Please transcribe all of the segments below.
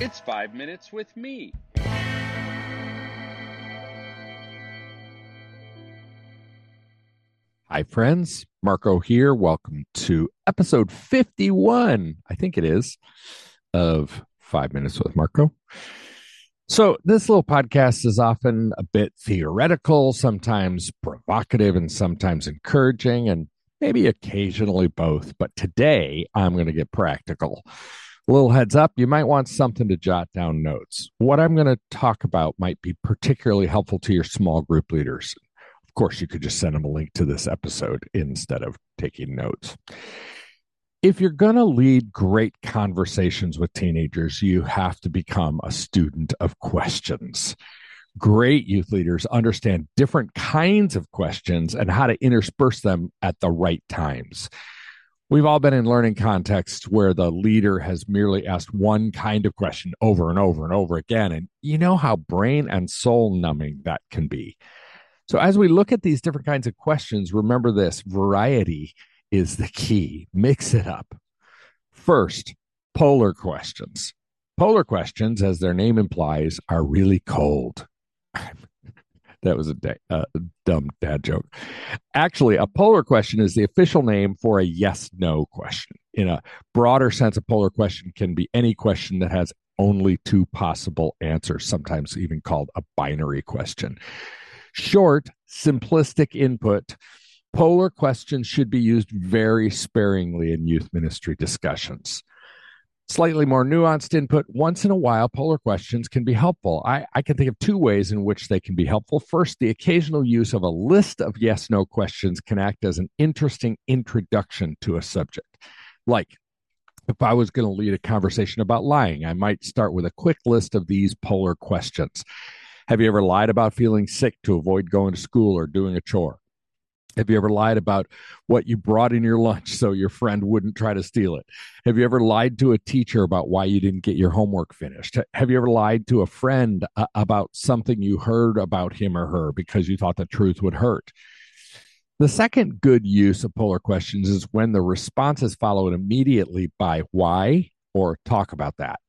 It's five minutes with me. Hi, friends. Marko here. Welcome to episode 51, I think it is, of Five Minutes with Marko. So, this little podcast is often a bit theoretical, sometimes provocative, and sometimes encouraging, and maybe occasionally both. But today, I'm going to get practical. Little heads up, you might want something to jot down notes. What I'm going to talk about might be particularly helpful to your small group leaders. Of course, you could just send them a link to this episode instead of taking notes. If you're going to lead great conversations with teenagers, you have to become a student of questions. Great youth leaders understand different kinds of questions and how to intersperse them at the right times. We've all been in learning contexts where the leader has merely asked one kind of question over and over and over again. And you know how brain and soul numbing that can be. So, as we look at these different kinds of questions, remember this variety is the key. Mix it up. First, polar questions. Polar questions, as their name implies, are really cold. That was a da- uh, dumb dad joke. Actually, a polar question is the official name for a yes no question. In a broader sense, a polar question can be any question that has only two possible answers, sometimes even called a binary question. Short, simplistic input. Polar questions should be used very sparingly in youth ministry discussions slightly more nuanced input. Once in a while polar questions can be helpful. I, I, can think of two ways in which they can be helpful. First the occasional use of a list of yes no questions can act as an interesting introduction to a subject. Like if i was going to lead a conversation about lying i might start with a quick list of these polar questions. Have you ever lied about feeling sick to avoid going to school or doing a chore have you ever lied about what you brought in your lunch so your friend wouldn't try to steal it? Have you ever lied to a teacher about why you didn't get your homework finished? Have you ever lied to a friend uh, about something you heard about him or her because you thought the truth would hurt? The second good use of polar questions is when the response is followed immediately by why or talk about that.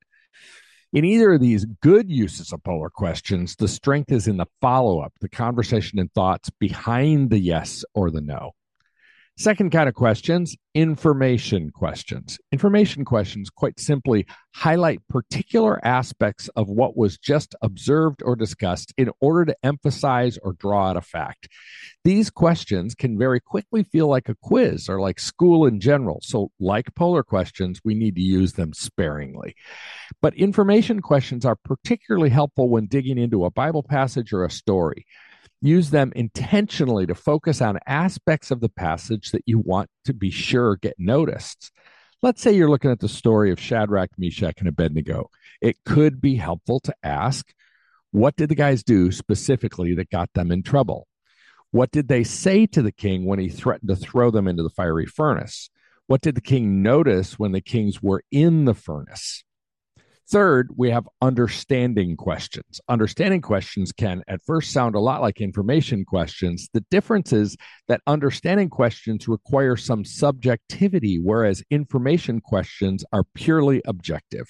In either of these good uses of polar questions, the strength is in the follow up, the conversation and thoughts behind the yes or the no. Second kind of questions information questions. Information questions, quite simply, highlight particular aspects of what was just observed or discussed in order to emphasize or draw out a fact. These questions can very quickly feel like a quiz or like school in general. So, like polar questions, we need to use them sparingly. But information questions are particularly helpful when digging into a Bible passage or a story. Use them intentionally to focus on aspects of the passage that you want to be sure get noticed. Let's say you're looking at the story of Shadrach, Meshach, and Abednego. It could be helpful to ask, what did the guys do specifically that got them in trouble? What did they say to the king when he threatened to throw them into the fiery furnace? What did the king notice when the kings were in the furnace? Third, we have understanding questions. Understanding questions can at first sound a lot like information questions. The difference is that understanding questions require some subjectivity, whereas information questions are purely objective.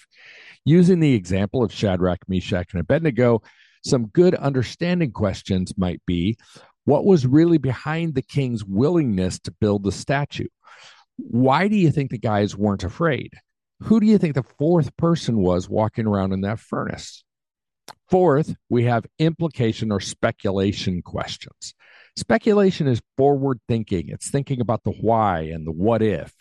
Using the example of Shadrach, Meshach, and Abednego, some good understanding questions might be what was really behind the king's willingness to build the statue? Why do you think the guys weren't afraid? Who do you think the fourth person was walking around in that furnace? Fourth, we have implication or speculation questions. Speculation is forward thinking. It's thinking about the why and the what if.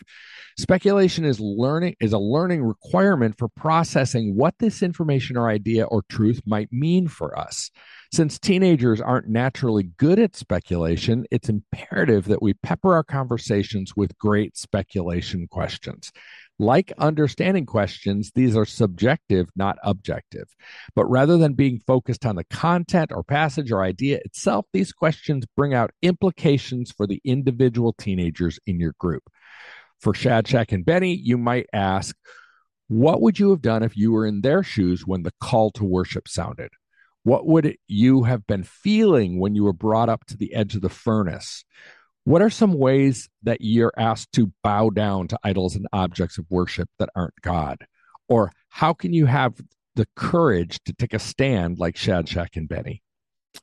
Speculation is learning is a learning requirement for processing what this information or idea or truth might mean for us. Since teenagers aren't naturally good at speculation, it's imperative that we pepper our conversations with great speculation questions. Like understanding questions, these are subjective, not objective. But rather than being focused on the content or passage or idea itself, these questions bring out implications for the individual teenagers in your group. For Shadrach and Benny, you might ask, What would you have done if you were in their shoes when the call to worship sounded? What would you have been feeling when you were brought up to the edge of the furnace? What are some ways that you're asked to bow down to idols and objects of worship that aren't God? Or how can you have the courage to take a stand like Shadrach and Benny.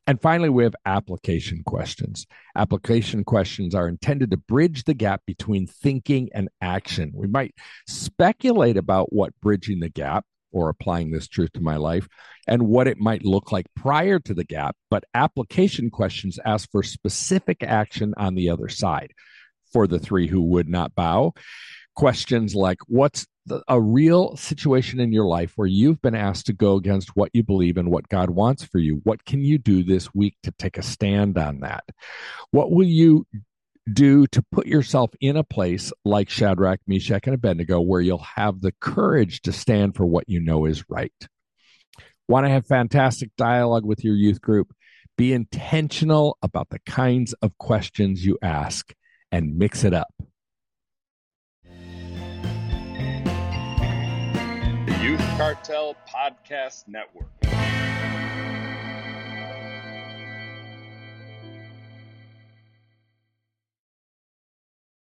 And finally, we have application questions. Application questions are intended to bridge the gap between thinking and action. We might speculate about what bridging the gap or applying this truth to my life and what it might look like prior to the gap, but application questions ask for specific action on the other side. For the three who would not bow, questions like what's the, a real situation in your life where you've been asked to go against what you believe and what God wants for you. What can you do this week to take a stand on that? What will you do to put yourself in a place like Shadrach, Meshach, and Abednego where you'll have the courage to stand for what you know is right? Want to have fantastic dialogue with your youth group? Be intentional about the kinds of questions you ask and mix it up. The Youth Cartel Podcast Network.